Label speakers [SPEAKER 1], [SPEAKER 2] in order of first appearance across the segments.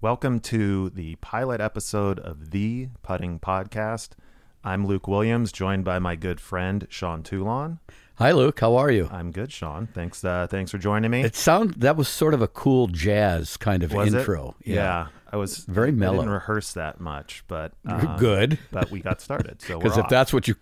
[SPEAKER 1] Welcome to the pilot episode of the Putting Podcast. I'm Luke Williams, joined by my good friend Sean Toulon.
[SPEAKER 2] Hi, Luke. How are you?
[SPEAKER 1] I'm good, Sean. Thanks, uh, thanks for joining me.
[SPEAKER 2] It sound that was sort of a cool jazz kind of
[SPEAKER 1] Was
[SPEAKER 2] intro.
[SPEAKER 1] Yeah. I was
[SPEAKER 2] Very
[SPEAKER 1] I
[SPEAKER 2] mellow.
[SPEAKER 1] didn't rehearse that much, but um,
[SPEAKER 2] Good.
[SPEAKER 1] But we got started, so
[SPEAKER 2] Because if
[SPEAKER 1] off.
[SPEAKER 2] that's what you,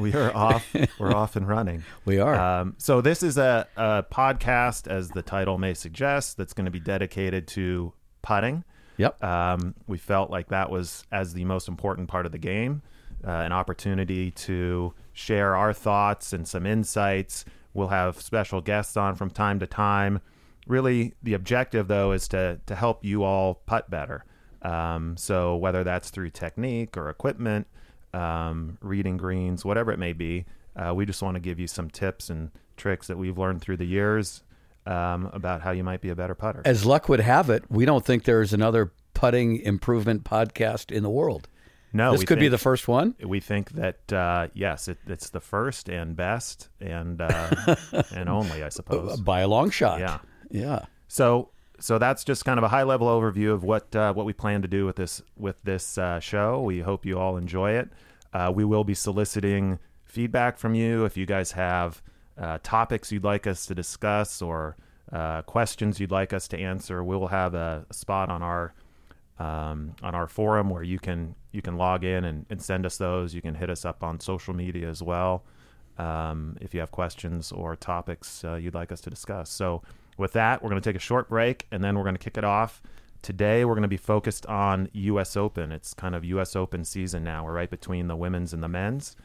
[SPEAKER 1] we are off. We're off and running.
[SPEAKER 2] we are.
[SPEAKER 1] Um, so this is a, a podcast, as the title may suggest, that's going to be dedicated to putting.
[SPEAKER 2] Yep.
[SPEAKER 1] Um, we felt like that was as the most important part of the game, uh, an opportunity to share our thoughts and some insights. We'll have special guests on from time to time. Really, the objective though is to to help you all putt better. Um, so whether that's through technique or equipment, um, reading greens, whatever it may be, uh, we just want to give you some tips and tricks that we've learned through the years um, about how you might be a better putter.
[SPEAKER 2] As luck would have it, we don't think there's another putting improvement podcast in the world.
[SPEAKER 1] no,
[SPEAKER 2] this could be the first one.
[SPEAKER 1] we think that uh, yes, it, it's the first and best and uh, and only, I suppose.
[SPEAKER 2] By a long shot.
[SPEAKER 1] Yeah.
[SPEAKER 2] Yeah.
[SPEAKER 1] So so that's just kind of a high level overview of what uh, what we plan to do with this with this uh, show. We hope you all enjoy it. Uh, we will be soliciting feedback from you if you guys have uh, topics you'd like us to discuss or uh, questions you'd like us to answer. We will have a, a spot on our um, on our forum where you can you can log in and, and send us those. You can hit us up on social media as well um, if you have questions or topics uh, you'd like us to discuss. So with that, we're going to take a short break and then we're going to kick it off. Today we're going to be focused on U.S. Open. It's kind of U.S. Open season now. We're right between the women's and the men's,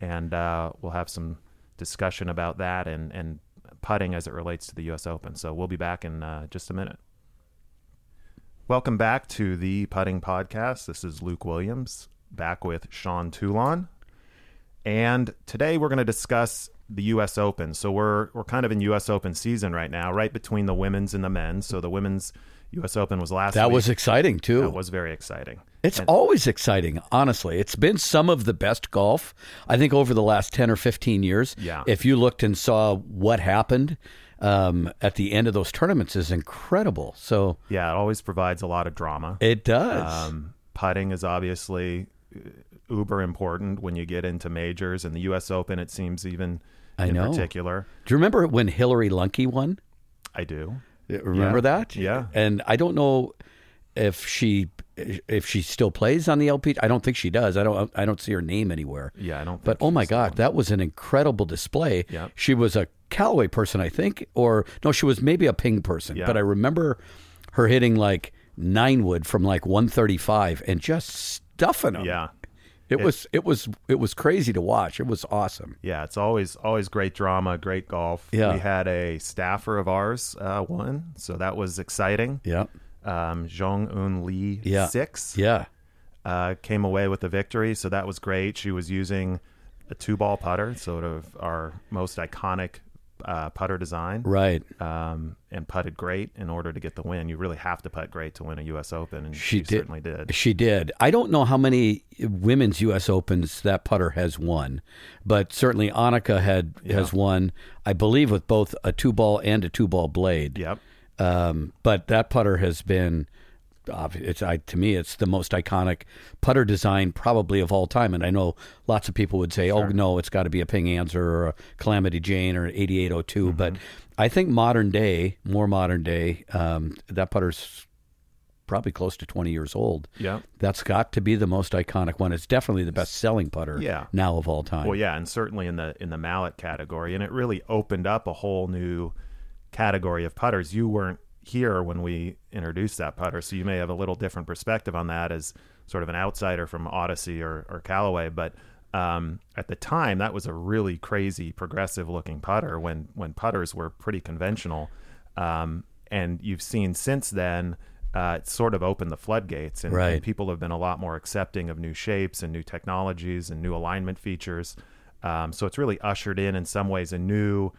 [SPEAKER 1] and uh, we'll have some discussion about that and and putting as it relates to the U.S. Open. So we'll be back in uh, just a minute. Welcome back to the Putting Podcast. This is Luke Williams back with Sean Toulon. And today we're going to discuss the U.S. Open. So we're we're kind of in U.S. Open season right now, right between the women's and the men's. So the women's U.S. Open was last.
[SPEAKER 2] That
[SPEAKER 1] week.
[SPEAKER 2] was exciting too.
[SPEAKER 1] that was very exciting.
[SPEAKER 2] It's always exciting, honestly. It's been some of the best golf, I think, over the last 10 or 15 years.
[SPEAKER 1] Yeah.
[SPEAKER 2] If you looked and saw what happened um, at the end of those tournaments is incredible. So
[SPEAKER 1] Yeah, it always provides a lot of drama.
[SPEAKER 2] it does.
[SPEAKER 1] Um, putting is obviously uh, uber important when you get into majors, and the U.S. Open. It seems even
[SPEAKER 2] I
[SPEAKER 1] in
[SPEAKER 2] know.
[SPEAKER 1] particular.
[SPEAKER 2] Do you remember when Hillary Lunke won?
[SPEAKER 1] I do.
[SPEAKER 2] Remember
[SPEAKER 1] Yeah.
[SPEAKER 2] that?
[SPEAKER 1] Yeah.
[SPEAKER 2] And I don't know if she if she still plays on the LP. I don't think she does. I don't I don't see her name anywhere.
[SPEAKER 1] Yeah, I don't.
[SPEAKER 2] But oh my God, that was an incredible display.
[SPEAKER 1] Yep.
[SPEAKER 2] She was a Callaway person, I think, or no, she was maybe a Ping person.
[SPEAKER 1] Yeah.
[SPEAKER 2] But I remember her hitting like nine wood from like 135 and just stuffing them.
[SPEAKER 1] Yeah,
[SPEAKER 2] It, was it was it was crazy to watch. It was awesome.
[SPEAKER 1] yeah. It's always always great drama, great golf.
[SPEAKER 2] Yeah.
[SPEAKER 1] we had a staffer of ours uh, won, so that was exciting.
[SPEAKER 2] Yeah.
[SPEAKER 1] Um, Jeongeun Lee
[SPEAKER 2] Yeah.
[SPEAKER 1] six
[SPEAKER 2] Yeah.
[SPEAKER 1] uh, came away with the victory, so that was great. She was using a two ball putter, sort of our most iconic uh, putter design.
[SPEAKER 2] Right.
[SPEAKER 1] um, and putted great in order to get the win. You really have to putt great to win a U.S. Open, and
[SPEAKER 2] She
[SPEAKER 1] she,
[SPEAKER 2] did.
[SPEAKER 1] certainly did.
[SPEAKER 2] She did. I don't know how many women's U.S. Opens that putter has won, but certainly Annika had has won. I believe with both a two ball and a two ball blade.
[SPEAKER 1] Yep.
[SPEAKER 2] Um, but that putter has been, it's I, to me, it's the most iconic putter design probably of all time. And I know lots of people would say, "Oh no, it's got to be a Ping Anser or a Calamity Jane or 8802." But I think modern day, more modern day, um, that putter's probably close to 20 years old.
[SPEAKER 1] Yeah.
[SPEAKER 2] That's got to be the most iconic one. It's definitely the best selling putter
[SPEAKER 1] Yeah.
[SPEAKER 2] now of all time.
[SPEAKER 1] Well, yeah, and certainly in the in the mallet category, and it really opened up a whole new category of putters. You weren't here when we introduced that putter, so you may have a little different perspective on that as sort of an outsider from Odyssey or, or Callaway. But um, at the time, that was a really crazy, progressive looking putter when when putters were pretty conventional. Um, and you've seen since then. Uh, it's sort of opened the floodgates, and,
[SPEAKER 2] Right.
[SPEAKER 1] and people have been a lot more accepting of new shapes and new technologies and new alignment features. Um, so it's really ushered in, in some ways, a new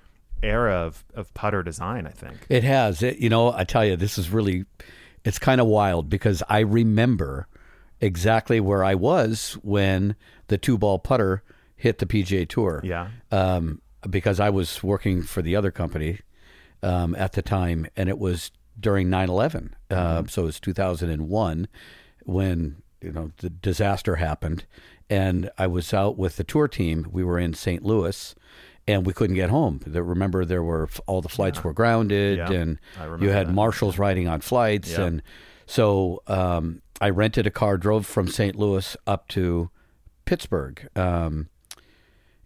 [SPEAKER 1] era of, of putter design. I think.
[SPEAKER 2] It has. It, you know, I tell you, this is really, it's kind of wild because I remember exactly where I was when the two ball putter hit the PGA Tour.
[SPEAKER 1] Yeah.
[SPEAKER 2] Um, because I was working for the other company um, at the time, and it was during 9/11. Uh,
[SPEAKER 1] Mm-hmm.
[SPEAKER 2] so it was 2001 when you know the disaster happened, and I was out with the tour team. We were in St. Louis. And we couldn't get home. Remember, there were all the flights were grounded,
[SPEAKER 1] Yeah,
[SPEAKER 2] and you had
[SPEAKER 1] that.
[SPEAKER 2] marshals riding on flights,
[SPEAKER 1] Yeah.
[SPEAKER 2] and so um, I rented a car, drove from St. Louis up to Pittsburgh, um,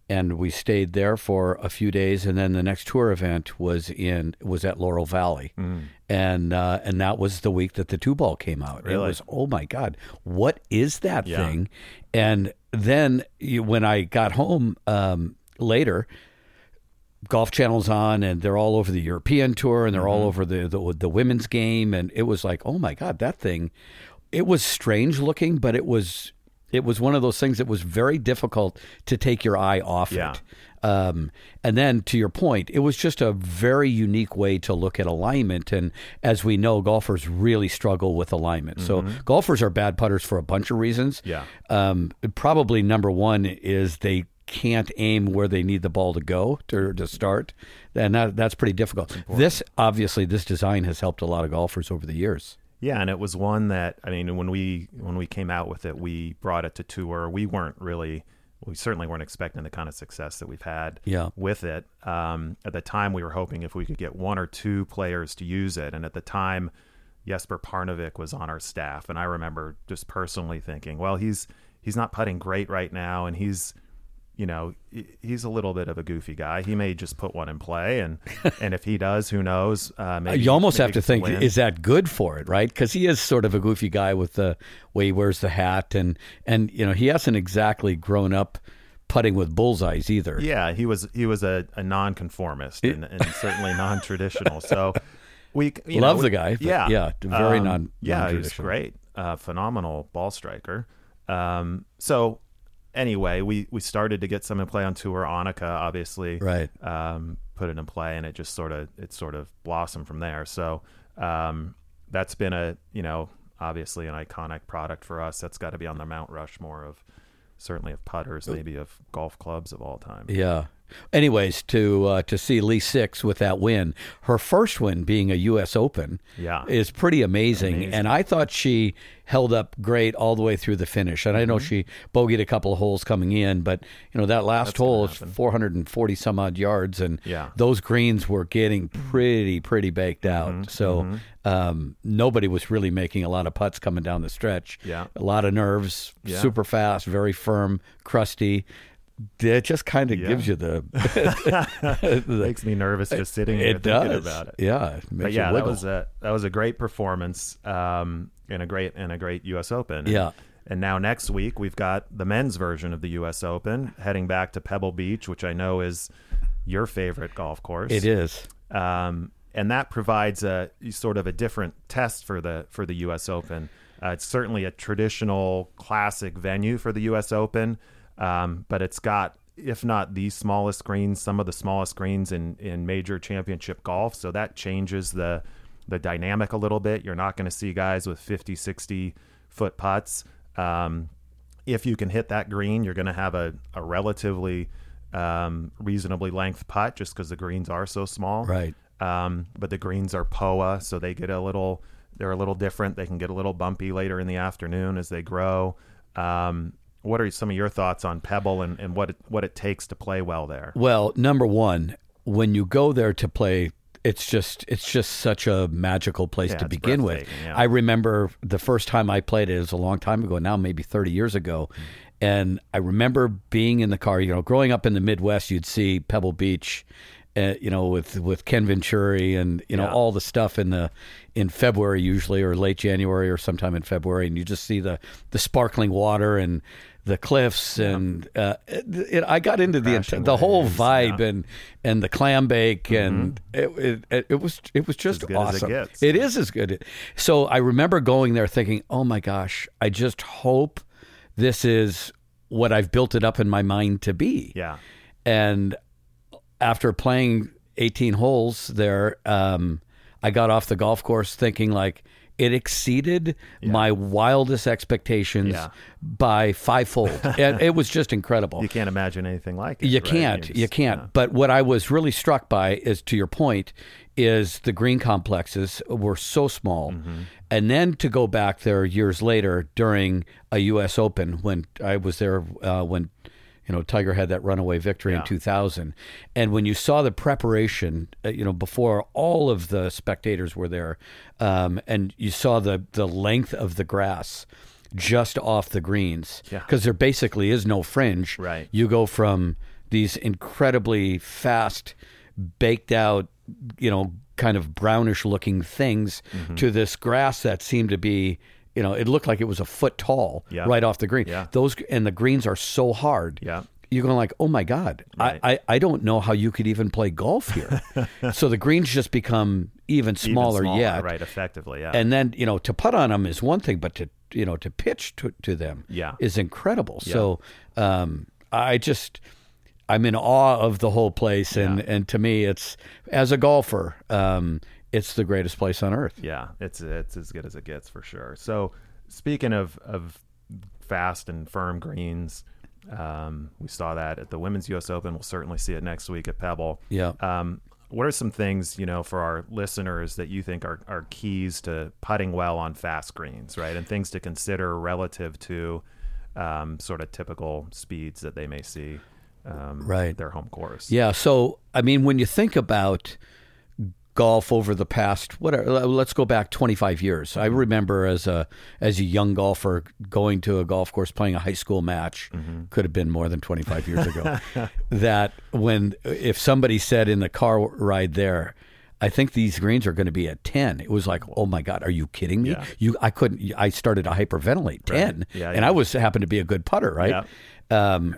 [SPEAKER 2] and we stayed there for a few days. And then the next tour event was in was at Laurel Valley,
[SPEAKER 1] Mm.
[SPEAKER 2] and uh, and that was the week that the two ball came out. It
[SPEAKER 1] Really?
[SPEAKER 2] was oh my god, what is that
[SPEAKER 1] Yeah.
[SPEAKER 2] thing? And then you, when I got home um, later. Golf Channel's on, and they're all over the European tour, and they're all over the, the the women's game, and it was like, oh my god, that thing! It was strange looking, but it was it was one of those things that was very difficult to take your eye off
[SPEAKER 1] Yeah.
[SPEAKER 2] it. Um, and then to your point, it was just a very unique way to look at alignment. And as we know, golfers really struggle with alignment. So golfers are bad putters for a bunch of reasons.
[SPEAKER 1] Yeah.
[SPEAKER 2] Um, probably number one is they can't aim where they need the ball to go to, to start, and that, that's pretty difficult. This obviously, this design has helped a lot of golfers over the years.
[SPEAKER 1] Yeah, and it was one that I mean, when we when we came out with it, we brought it to tour. We weren't really, we certainly weren't expecting the kind of success that we've had
[SPEAKER 2] Yeah.
[SPEAKER 1] with it. Um, at the time, we were hoping if we could get one or two players to use it, and at the time, Jesper Parnevik was on our staff, and I remember just personally thinking, well, he's he's not putting great right now, and he's you know he's a little bit of a goofy guy. He may just put one in play, and and if he does, who knows? Uh, maybe
[SPEAKER 2] you almost have to think,
[SPEAKER 1] win.
[SPEAKER 2] is that good for it, right? Because he is sort of a goofy guy with the way he wears the hat, and and you know he hasn't exactly grown up putting with bullseyes either.
[SPEAKER 1] Yeah, he was he was a, a nonconformist and, and certainly non-traditional. So we you
[SPEAKER 2] Love
[SPEAKER 1] know,
[SPEAKER 2] the guy,
[SPEAKER 1] yeah,
[SPEAKER 2] yeah, very non-
[SPEAKER 1] Um, Yeah,
[SPEAKER 2] he's
[SPEAKER 1] great, uh, phenomenal ball striker. Um, so anyway, we we started to get some in play on tour. Annika obviously
[SPEAKER 2] Right.
[SPEAKER 1] um, put it in play, and it just sort of it sort of blossomed from there. So um, that's been a you know obviously an iconic product for us. That's got to be on the Mount Rushmore of certainly of putters, maybe of golf clubs of all time.
[SPEAKER 2] Yeah. Anyways, to uh, to see Lee Six with that win, her first win being a U.S. Open,
[SPEAKER 1] Yeah.
[SPEAKER 2] is pretty amazing.
[SPEAKER 1] Amazing.
[SPEAKER 2] And I thought she held up great all the way through the finish. And I know she bogeyed a couple of holes coming in, but you know that last
[SPEAKER 1] Mm-hmm.
[SPEAKER 2] hole is 440 some odd yards, and
[SPEAKER 1] Yeah.
[SPEAKER 2] those greens were getting pretty pretty baked out.
[SPEAKER 1] Mm-hmm.
[SPEAKER 2] So um, nobody was really making a lot of putts coming down the stretch.
[SPEAKER 1] Yeah.
[SPEAKER 2] a lot of nerves,
[SPEAKER 1] Yeah.
[SPEAKER 2] super fast, very firm, crusty. It just kind of
[SPEAKER 1] Yeah.
[SPEAKER 2] gives you the,
[SPEAKER 1] It makes me nervous just sitting here
[SPEAKER 2] it
[SPEAKER 1] thinking
[SPEAKER 2] does.
[SPEAKER 1] about it.
[SPEAKER 2] Yeah,
[SPEAKER 1] But yeah, that was a that was a great performance um, and a great and a great U.S. Open.
[SPEAKER 2] Yeah.
[SPEAKER 1] And now next week we've got the men's version of the U.S. Open heading back to Pebble Beach, which I know is your favorite golf course.
[SPEAKER 2] It is.
[SPEAKER 1] um, and that provides a sort of a different test for the for the U.S. Open. Uh, it's certainly a traditional classic venue for the U.S. Open, um, but it's got, if not the smallest greens, some of the smallest greens in in major championship golf. So that changes the the dynamic a little bit. You're not going to see guys with 50, 60 foot putts. Um, if you can hit that green, you're going to have a, a relatively um, reasonably length putt just because the greens are so small.
[SPEAKER 2] Right.
[SPEAKER 1] Um, but the greens are POA, so they get a little, they're a little different. They can get a little bumpy later in the afternoon as they grow. Um, what are some of your thoughts on Pebble and, and what it, what it takes to play well there?
[SPEAKER 2] Well, number one, when you go there to play, it's just it's just such a magical place
[SPEAKER 1] Yeah,
[SPEAKER 2] to begin with.
[SPEAKER 1] yeah.
[SPEAKER 2] I remember the first time I played it, it was a long time ago now, maybe thirty years ago, and I remember being in the car. You know, growing up in the Midwest, you'd see Pebble Beach. Uh, you know, with with Ken Venturi and you know
[SPEAKER 1] Yeah.
[SPEAKER 2] all the stuff in the in February usually or late January or sometime in February, and you just see the the sparkling water and the cliffs and uh, it, it, I got into the
[SPEAKER 1] Crashing
[SPEAKER 2] the whole vibe
[SPEAKER 1] yeah.
[SPEAKER 2] and and the clam bake and it, it it was it was just
[SPEAKER 1] Mm-hmm. As good as it
[SPEAKER 2] awesome. It is as good. So I remember going there thinking, "Oh my gosh, I just hope this is what I've built it up in my mind to be."
[SPEAKER 1] Yeah.
[SPEAKER 2] And after playing 18 holes there, um, I got off the golf course thinking like it exceeded my wildest expectations
[SPEAKER 1] Yeah.
[SPEAKER 2] by fivefold. it, it was just incredible.
[SPEAKER 1] You can't imagine anything like it.
[SPEAKER 2] You
[SPEAKER 1] right?
[SPEAKER 2] can't.
[SPEAKER 1] just-
[SPEAKER 2] You can't. But what I was really struck by is, to your point, is the green complexes were so small,
[SPEAKER 1] Mm-hmm.
[SPEAKER 2] and then to go back there years later during a U.S. Open when I was there uh, when. You know, Tiger had that runaway victory in 2000, and when you saw the preparation, uh, you know, before all of the spectators were there, um, and you saw the the length of the grass just off the greens,
[SPEAKER 1] Yeah.
[SPEAKER 2] because there basically is no fringe.
[SPEAKER 1] Right.
[SPEAKER 2] You go from these incredibly fast, baked out, you know, kind of brownish looking things
[SPEAKER 1] Mm-hmm.
[SPEAKER 2] to this grass that seemed to be, you know, it looked like it was a foot tall
[SPEAKER 1] Yeah.
[SPEAKER 2] right off the green.
[SPEAKER 1] Yeah.
[SPEAKER 2] Those and the greens are so hard.
[SPEAKER 1] Yeah.
[SPEAKER 2] You're going like, oh my God,
[SPEAKER 1] Right.
[SPEAKER 2] I, I, I don't know how you could even play golf here. so the greens just become even
[SPEAKER 1] Even
[SPEAKER 2] smaller, yet.
[SPEAKER 1] Right, effectively, yeah.
[SPEAKER 2] And then, you know, to putt on them is one thing, but to, you know, to pitch to, to them
[SPEAKER 1] Yeah.
[SPEAKER 2] is incredible. So um, I just, I'm in awe of the whole place. And, and to me, it's, as a golfer, um, it's the greatest place on earth.
[SPEAKER 1] yeah, it's it's as good as it gets for sure. So, speaking of of fast and firm greens, um, we saw that at the Women's U.S. Open. We'll certainly see it next week at Pebble.
[SPEAKER 2] Yeah.
[SPEAKER 1] Um, what are some things you know for our listeners that you think are, are keys to putting well on fast greens, right? And things to consider relative to um, sort of typical speeds that they may see um,
[SPEAKER 2] Right.
[SPEAKER 1] at their home course.
[SPEAKER 2] Yeah. So, I mean, when you think about golf over the past, whatever, let's go back 25 years. I remember as a as a young golfer going to a golf course playing a high school match. Could have been more than 25 years ago. that when if somebody said in the car ride there. I think these greens are going to be at ten. It was like, oh my god, are you kidding me?
[SPEAKER 1] Yeah.
[SPEAKER 2] You, I couldn't. I started to hyperventilate ten,
[SPEAKER 1] Yeah,
[SPEAKER 2] and
[SPEAKER 1] yeah.
[SPEAKER 2] I was happened to be a good putter, right? Um,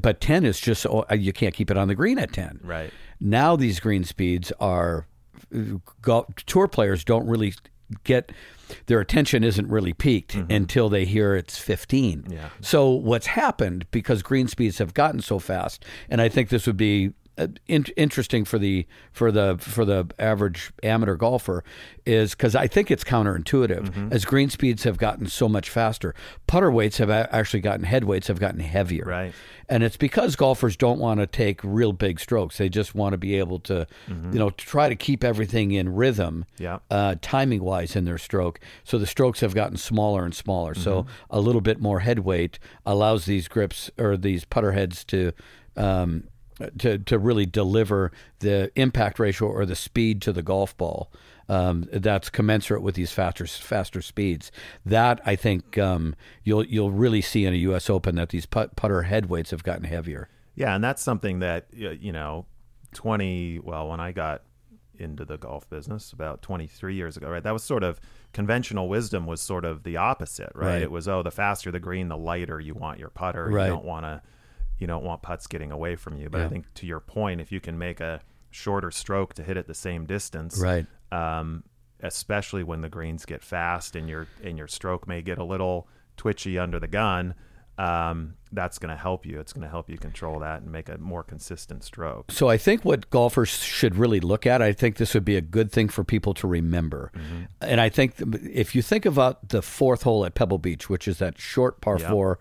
[SPEAKER 2] but 10 is just oh, you can't keep it on the green at 10
[SPEAKER 1] Right.
[SPEAKER 2] now these green speeds are go, tour players don't really get their attention isn't really peaked until they hear it's 15
[SPEAKER 1] Mm-hmm. Yeah.
[SPEAKER 2] so what's happened because green speeds have gotten so fast and i think this would be in, interesting for the for the for the average amateur golfer is because I think it's counterintuitive
[SPEAKER 1] Mm-hmm.
[SPEAKER 2] as green speeds have gotten so much faster. Putter weights have a- actually gotten head weights have gotten heavier,
[SPEAKER 1] Right.
[SPEAKER 2] and it's because golfers don't want to take real big strokes. They just want to be able to, you know, to try to keep everything in rhythm,
[SPEAKER 1] Mm-hmm. Yeah.
[SPEAKER 2] uh, timing wise in their stroke. So the strokes have gotten smaller and smaller. So
[SPEAKER 1] Mm-hmm.
[SPEAKER 2] a little bit more head weight allows these grips or these putter heads to. Um, to, to really deliver the impact ratio or the speed to the golf ball um, that's commensurate with these faster faster speeds. That I think um, you'll you'll really see in a U.S. Open that these put, putter head weights have gotten heavier.
[SPEAKER 1] Yeah, and that's something that you know, twenty. Well, when I got into the golf business about twenty three years ago, right? That was sort of conventional wisdom was sort of the opposite, right?
[SPEAKER 2] Right.
[SPEAKER 1] It was oh, the faster the green, the lighter you want your putter.
[SPEAKER 2] Right.
[SPEAKER 1] You don't want to, you don't want putts getting away from you. But I think to your point, if you can make a shorter stroke to hit it the same distance,
[SPEAKER 2] Right.
[SPEAKER 1] um, especially when the greens get fast and your and your stroke may get a little twitchy under the gun. Um, that's going to help you. It's going to help you control that and make a more consistent stroke.
[SPEAKER 2] So I think what golfers should really look at, I think this would be a good thing for people to remember.
[SPEAKER 1] Mm-hmm.
[SPEAKER 2] And I think if you think about the fourth hole at Pebble Beach, which is that short par
[SPEAKER 1] Yeah.
[SPEAKER 2] four.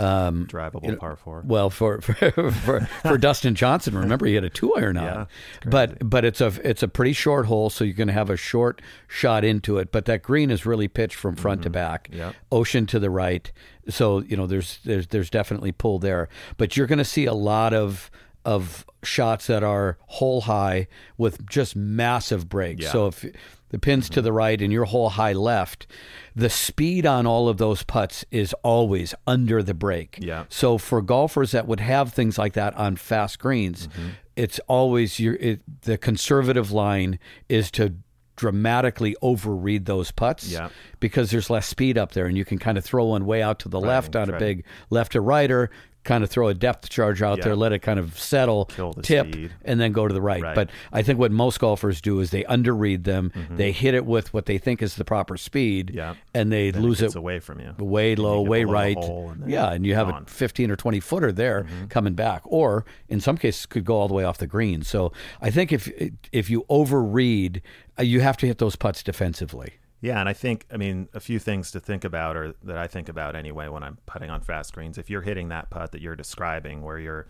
[SPEAKER 2] Um,
[SPEAKER 1] Drivable par four.
[SPEAKER 2] well, for for, for, for Dustin Johnson, remember he had a two iron on,
[SPEAKER 1] Yeah,
[SPEAKER 2] but but it's a it's a pretty short hole, so you're going to have a short shot into it. But that green is really pitched from front to back,
[SPEAKER 1] Mm-hmm. Yep.
[SPEAKER 2] ocean to the right. So you know there's there's there's definitely pull there, but you're going to see a lot of of shots that are hole high with just massive breaks.
[SPEAKER 1] Yeah.
[SPEAKER 2] So if the pin's to the right and your hole high left, the speed on all of those putts is always under the break.
[SPEAKER 1] Yeah.
[SPEAKER 2] So for golfers that would have things like that on fast greens,
[SPEAKER 1] Mm-hmm.
[SPEAKER 2] it's always your it, the conservative line is to dramatically overread those putts
[SPEAKER 1] Yeah.
[SPEAKER 2] because there's less speed up there and you can kind of throw one way out to the left on a big left to righter kind of throw a depth charge out
[SPEAKER 1] Yeah.
[SPEAKER 2] there let it kind of settle tip
[SPEAKER 1] speed.
[SPEAKER 2] and then go to the right.
[SPEAKER 1] Right.
[SPEAKER 2] but i think what most golfers do is they underread them they hit it with what they think is the proper speed
[SPEAKER 1] Mm-hmm. Yeah.
[SPEAKER 2] and they
[SPEAKER 1] Then
[SPEAKER 2] lose
[SPEAKER 1] it
[SPEAKER 2] it
[SPEAKER 1] away from you.
[SPEAKER 2] way low,
[SPEAKER 1] get
[SPEAKER 2] way right.
[SPEAKER 1] and
[SPEAKER 2] yeah, and you have.
[SPEAKER 1] Mm-hmm.
[SPEAKER 2] a 15 or 20 footer there coming back, or in some cases could go all the way off the green. So I think if if you overread, you have to hit those putts defensively.
[SPEAKER 1] Yeah, and I think I mean a few things to think about, or that I think about anyway when I'm putting on fast greens. If you're hitting that putt that you're describing, where you're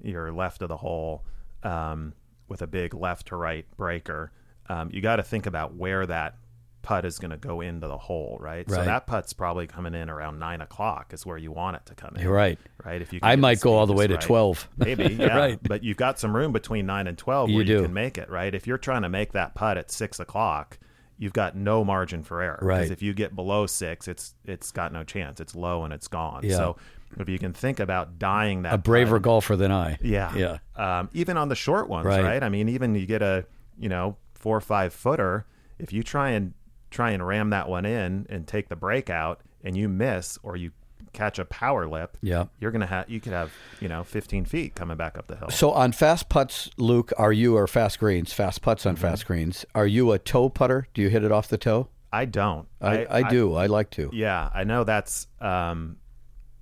[SPEAKER 1] you're left of the hole um, with a big left to right breaker, um, you got to think about where that putt is going to go into the hole, right? So that putt's probably coming in around nine o'clock is where you want it to come in,
[SPEAKER 2] You're right.
[SPEAKER 1] Right? If you, can
[SPEAKER 2] I might go all the way to
[SPEAKER 1] right.
[SPEAKER 2] 12.
[SPEAKER 1] Maybe, yeah.
[SPEAKER 2] Right.
[SPEAKER 1] But you've got some room between nine and twelve
[SPEAKER 2] You
[SPEAKER 1] where you, can make it, right? If you're trying to make that putt at six o'clock, you've got no margin for error.
[SPEAKER 2] Right.
[SPEAKER 1] Because if you get below six, it's it's got no chance. It's low and it's gone.
[SPEAKER 2] Yeah.
[SPEAKER 1] So if you can think about dying that
[SPEAKER 2] A braver
[SPEAKER 1] putt-
[SPEAKER 2] golfer than I.
[SPEAKER 1] yeah.
[SPEAKER 2] Yeah.
[SPEAKER 1] Um, even on the short ones,
[SPEAKER 2] Right.
[SPEAKER 1] right. I mean, even you get a, you know, four or five footer, if you try and try and ram that one in and take the break out and you miss or you catch a power lip,
[SPEAKER 2] Yeah.
[SPEAKER 1] you're gonna have you could have, you know, fifteen feet coming back up the hill.
[SPEAKER 2] So on fast putts, Luke, are you or fast greens? Fast putts
[SPEAKER 1] Mm-hmm.
[SPEAKER 2] on fast greens. Are you a toe putter? Do you hit it off the toe?
[SPEAKER 1] I don't.
[SPEAKER 2] I, I, do. I, like to.
[SPEAKER 1] Yeah, I know that's um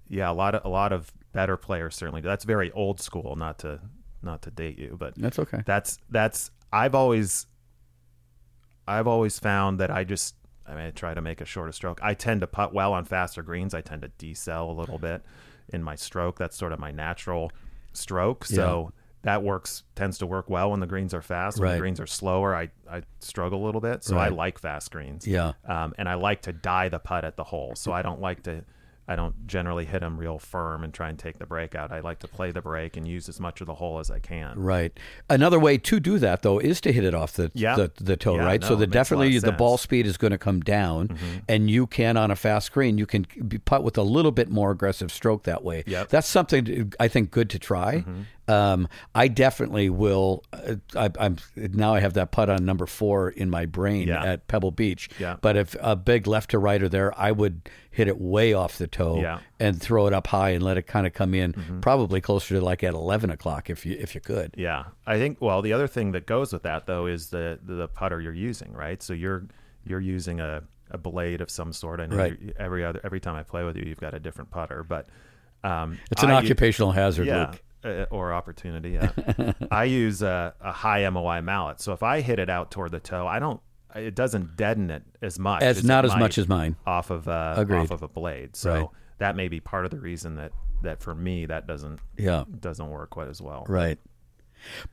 [SPEAKER 1] yeah, a lot of a lot of better players certainly. That's very old school, not to not to date you, but
[SPEAKER 2] That's okay.
[SPEAKER 1] that's that's I've always I've always found that I just I mean I try to make a shorter stroke. I tend to putt well on faster greens. I tend to decel a little bit in my stroke. That's sort of my natural stroke. So that works tends to work well when the greens are fast. When
[SPEAKER 2] Right.
[SPEAKER 1] the greens are slower, I, I struggle a little bit. So I like fast greens.
[SPEAKER 2] Yeah.
[SPEAKER 1] Um, and I like to die the putt at the hole. So I don't like to I don't generally hit them real firm and try and take the break out. I like to play the break and use as much of the hole as I can.
[SPEAKER 2] Right. Another way to do that though is to hit it off the
[SPEAKER 1] Yeah.
[SPEAKER 2] the, the toe,
[SPEAKER 1] Yeah,
[SPEAKER 2] right?
[SPEAKER 1] no,
[SPEAKER 2] so
[SPEAKER 1] it
[SPEAKER 2] that
[SPEAKER 1] makes a lot
[SPEAKER 2] definitely the ball.
[SPEAKER 1] Mm-hmm.
[SPEAKER 2] speed is going to come down, and you can on a fast green you can be putt with a little bit more aggressive stroke that way.
[SPEAKER 1] Yep.
[SPEAKER 2] That's something I think good to try.
[SPEAKER 1] Mm-hmm.
[SPEAKER 2] Um, I definitely will. Uh, I, I'm now I have that putt on number four in my brain
[SPEAKER 1] Yeah.
[SPEAKER 2] at Pebble Beach.
[SPEAKER 1] Yeah.
[SPEAKER 2] But if a big left to righter there, I would hit it way off the toe
[SPEAKER 1] Yeah.
[SPEAKER 2] and throw it up high and let it kind of come in,
[SPEAKER 1] Mm-hmm.
[SPEAKER 2] probably closer to like at eleven o'clock if you if you could.
[SPEAKER 1] Yeah, I think. Well, the other thing that goes with that though is the the putter you're using, right? So you're you're using a, a blade of some sort. I know
[SPEAKER 2] Right.
[SPEAKER 1] every other every time I play with you, you've got a different putter, but um,
[SPEAKER 2] It's an
[SPEAKER 1] I
[SPEAKER 2] occupational hazard,
[SPEAKER 1] yeah,
[SPEAKER 2] Luke.
[SPEAKER 1] uh, or opportunity. Yeah, I use a, a high MOI mallet, so if I hit it out toward the toe, I don't. It doesn't deaden it as much.
[SPEAKER 2] As
[SPEAKER 1] it
[SPEAKER 2] not as much as mine.
[SPEAKER 1] off of uh,
[SPEAKER 2] Agreed.
[SPEAKER 1] off of a blade. So
[SPEAKER 2] Right.
[SPEAKER 1] that may be part of the reason that that for me that doesn't
[SPEAKER 2] Yeah.
[SPEAKER 1] doesn't work quite as well.
[SPEAKER 2] Right.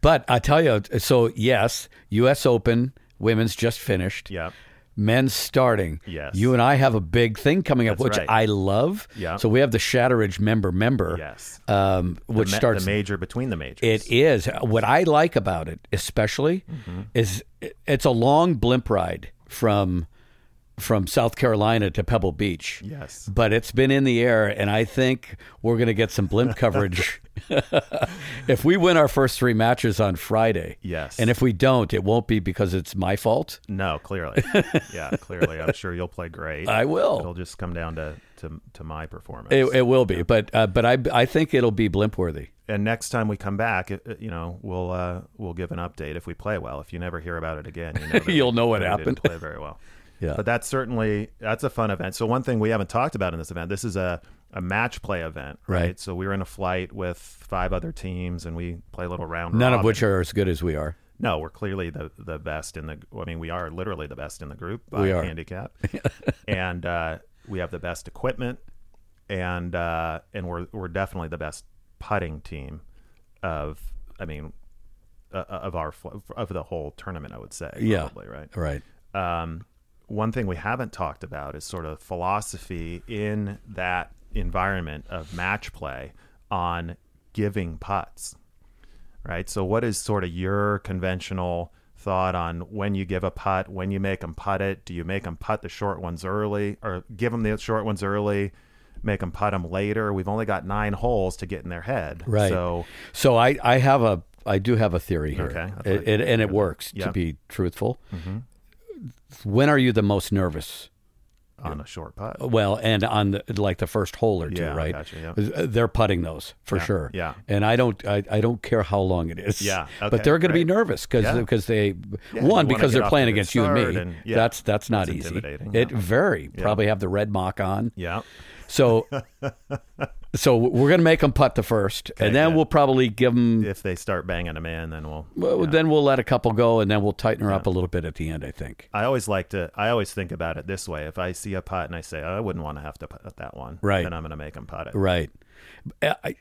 [SPEAKER 2] But I tell you, so yes, U.S. Open women's just finished.
[SPEAKER 1] Yeah.
[SPEAKER 2] Men's starting.
[SPEAKER 1] Yes.
[SPEAKER 2] You and I have a big thing coming up,
[SPEAKER 1] That's
[SPEAKER 2] which
[SPEAKER 1] right.
[SPEAKER 2] I love.
[SPEAKER 1] Yeah.
[SPEAKER 2] So we have the Shadow Ridge member member.
[SPEAKER 1] Yes.
[SPEAKER 2] Um, which
[SPEAKER 1] the, ma-
[SPEAKER 2] starts
[SPEAKER 1] the major between the majors.
[SPEAKER 2] It is. What I like about it, especially,
[SPEAKER 1] Mm-hmm.
[SPEAKER 2] is it's a long blimp ride from from South Carolina to Pebble Beach.
[SPEAKER 1] Yes.
[SPEAKER 2] But it's been in the air, and I think we're going to get some blimp coverage. if we win our first three matches on Friday,
[SPEAKER 1] Yes.
[SPEAKER 2] and if we don't, it won't be because it's my fault.
[SPEAKER 1] No, clearly. yeah, clearly. I'm sure you'll play great.
[SPEAKER 2] I will.
[SPEAKER 1] It'll just come down to to, to my performance.
[SPEAKER 2] It, it will be, but uh, but I I think it'll be blimp worthy.
[SPEAKER 1] and next time we come back, you know, we'll uh, we'll give an update if we play well. If you never hear about it again, you know
[SPEAKER 2] You'll
[SPEAKER 1] we-
[SPEAKER 2] know what happened.
[SPEAKER 1] Didn't play very well.
[SPEAKER 2] Yeah.
[SPEAKER 1] But that's certainly that's a fun event. So one thing we haven't talked about in this event, this is a a match play event, right?
[SPEAKER 2] Right.
[SPEAKER 1] So we were in a flight with five other teams, and we play a little round.
[SPEAKER 2] None of which are as good as we are.
[SPEAKER 1] No, we're clearly the the best in the. I mean, we are literally the best in the group by
[SPEAKER 2] We are.
[SPEAKER 1] handicap, and uh, we have the best equipment, and uh, and we're we're definitely the best putting team of. I mean, uh, of our of the whole tournament. I would say,
[SPEAKER 2] Yeah.
[SPEAKER 1] probably right.
[SPEAKER 2] Right.
[SPEAKER 1] Um, one thing we haven't talked about is sort of philosophy in that environment of match play on giving putts right? So, what is sort of your conventional thought on when you give a putt, when you make them putt it? Do you make them putt the short ones early, or give them the short ones early, make them putt them later? We've only got nine holes to get in their head,
[SPEAKER 2] Right.
[SPEAKER 1] So,
[SPEAKER 2] So I, I have a I do have a theory here,
[SPEAKER 1] Okay,
[SPEAKER 2] It- it- and it works.
[SPEAKER 1] Mm-hmm.
[SPEAKER 2] To be truthful, when are you the most nervous?
[SPEAKER 1] on a short putt,
[SPEAKER 2] Well, and on the, like the first hole or two,
[SPEAKER 1] Yeah,
[SPEAKER 2] right?
[SPEAKER 1] gotcha, yeah.
[SPEAKER 2] Uh, They're putting those for
[SPEAKER 1] Yeah,
[SPEAKER 2] sure.
[SPEAKER 1] yeah.
[SPEAKER 2] and I don't I, I don't care how long it is.
[SPEAKER 1] Yeah,
[SPEAKER 2] but they're going to be nervous because because they one because they're playing
[SPEAKER 1] to a good
[SPEAKER 2] against you and me.
[SPEAKER 1] and-
[SPEAKER 2] that's that's not easy. It very probably have the red mock on.
[SPEAKER 1] yeah,
[SPEAKER 2] So So we're going to make them putt the first, and then
[SPEAKER 1] good.
[SPEAKER 2] we'll probably give them.
[SPEAKER 1] if they start banging a man, then we'll.
[SPEAKER 2] Well,
[SPEAKER 1] yeah.
[SPEAKER 2] Then we'll let a couple go, and then we'll tighten her up a little bit at the end. I think.
[SPEAKER 1] I always like to. I always think about it this way: if I see a putt and I say, oh, I wouldn't want to have to putt that one,
[SPEAKER 2] Right.
[SPEAKER 1] Then I'm going to make them putt it.
[SPEAKER 2] Right. I,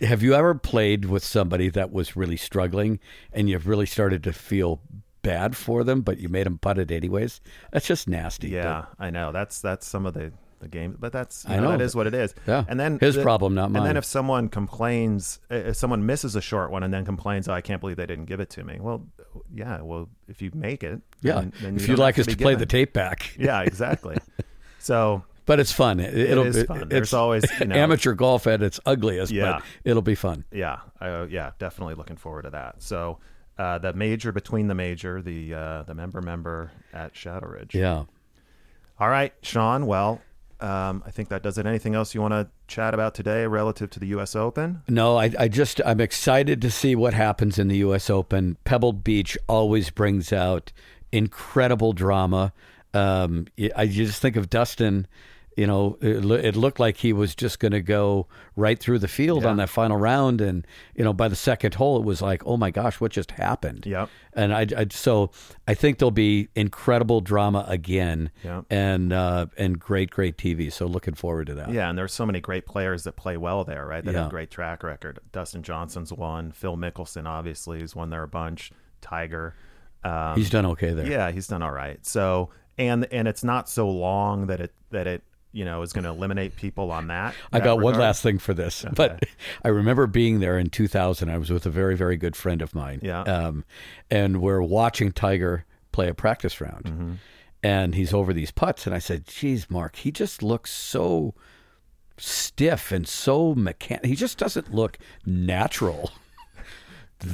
[SPEAKER 2] have you ever played with somebody that was really struggling, and you've really started to feel bad for them, but you made them putt it anyways? That's just nasty.
[SPEAKER 1] Yeah, I know. That's that's some of the the game, but that's you
[SPEAKER 2] I
[SPEAKER 1] know,
[SPEAKER 2] know.
[SPEAKER 1] that is what it is.
[SPEAKER 2] Yeah.
[SPEAKER 1] and then
[SPEAKER 2] His
[SPEAKER 1] the-
[SPEAKER 2] problem, not mine.
[SPEAKER 1] And then if someone complains, if someone misses a short one and then complains, "Oh, I can't believe they didn't give it to me." Well, yeah. Well, if you make it,
[SPEAKER 2] Yeah.
[SPEAKER 1] then, then
[SPEAKER 2] if
[SPEAKER 1] you
[SPEAKER 2] you'd like us to
[SPEAKER 1] be
[SPEAKER 2] play the tape back.
[SPEAKER 1] yeah, exactly. so
[SPEAKER 2] But it's fun. It,
[SPEAKER 1] it
[SPEAKER 2] it'll,
[SPEAKER 1] is fun.
[SPEAKER 2] It's
[SPEAKER 1] There's always you know,
[SPEAKER 2] amateur golf at its ugliest,
[SPEAKER 1] Yeah.
[SPEAKER 2] but it'll be fun.
[SPEAKER 1] yeah, uh, yeah, definitely looking forward to that. So. Uh, the major between the major, the uh, the member member at Shadow Ridge.
[SPEAKER 2] Yeah.
[SPEAKER 1] All right, Sean. Well, um, I think that does it. Anything else you want to chat about today relative to the U.S. Open?
[SPEAKER 2] No, I, I just I'm excited to see what happens in the U.S. Open. Pebble Beach always brings out incredible drama. Um, I just think of Dustin. You know, it, loo- it looked like he was just going to go right through the field on that final round, and you know, by the second hole, it was like, oh my gosh, what just happened?
[SPEAKER 1] Yep.
[SPEAKER 2] And I, I so I think there'll be incredible drama again,
[SPEAKER 1] Yep.
[SPEAKER 2] and uh, and great, great TV. So looking forward to that.
[SPEAKER 1] Yeah, and there's so many great players that play well there, right? That
[SPEAKER 2] Yeah.
[SPEAKER 1] have great track record. Dustin Johnson's one. Phil Mickelson, obviously, has won there a bunch. Tiger. Um,
[SPEAKER 2] He's done okay there.
[SPEAKER 1] yeah, he's done all right. So and and it's not so long that it that it you know is going to eliminate people on that.
[SPEAKER 2] I
[SPEAKER 1] that
[SPEAKER 2] got one last thing for this, but I remember being there in 2000. I was with a very, very good friend of mine.
[SPEAKER 1] Yeah.
[SPEAKER 2] Um, and we're watching Tiger play a practice round,
[SPEAKER 1] Mm-hmm.
[SPEAKER 2] and he's over these putts, and I said, "Geez, Mark, he just looks so stiff and so mechan. He just doesn't look natural."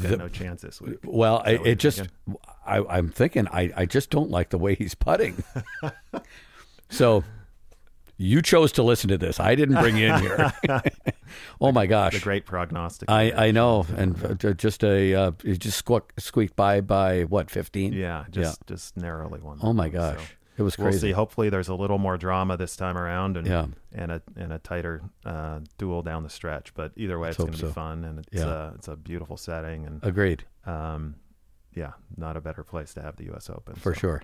[SPEAKER 1] Got no chance this week.
[SPEAKER 2] Well, I, it just, I, I'm thinking, I, I just don't like the way he's putting. so you chose to listen to this. I didn't bring you in here. oh my
[SPEAKER 1] The
[SPEAKER 2] gosh.
[SPEAKER 1] great prognostic.
[SPEAKER 2] I, I know. And uh, just a, uh, it just squeak, squeaked by by what, 15?
[SPEAKER 1] yeah, just just narrowly won.
[SPEAKER 2] Oh my gosh.
[SPEAKER 1] so.
[SPEAKER 2] It was
[SPEAKER 1] We'll
[SPEAKER 2] crazy.
[SPEAKER 1] see. Hopefully, there's a little more drama this time around, and
[SPEAKER 2] Yeah.
[SPEAKER 1] and a and a tighter uh, duel down the stretch. But either way, it's going to be fun, and it's
[SPEAKER 2] Yeah.
[SPEAKER 1] uh, it's a beautiful setting, and
[SPEAKER 2] Agreed.
[SPEAKER 1] um, yeah, not a better place to have the U.S. Open
[SPEAKER 2] For
[SPEAKER 1] so.
[SPEAKER 2] sure.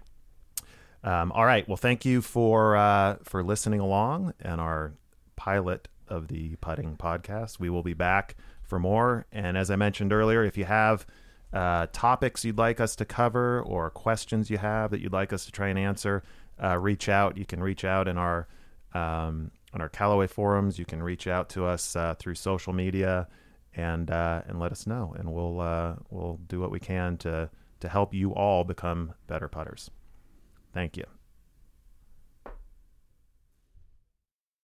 [SPEAKER 1] Um, all right. Well, thank you for uh, for listening along and our pilot of the putting podcast. We will be back for more. And as I mentioned earlier, if you have uh, topics you'd like us to cover or questions you have that you'd like us to try and answer, uh, reach out. You can reach out in our um, on our Callaway forums. You can reach out to us uh, through social media and uh, and let us know, and we'll uh, we'll do what we can to to help you all become better putters. Thank you.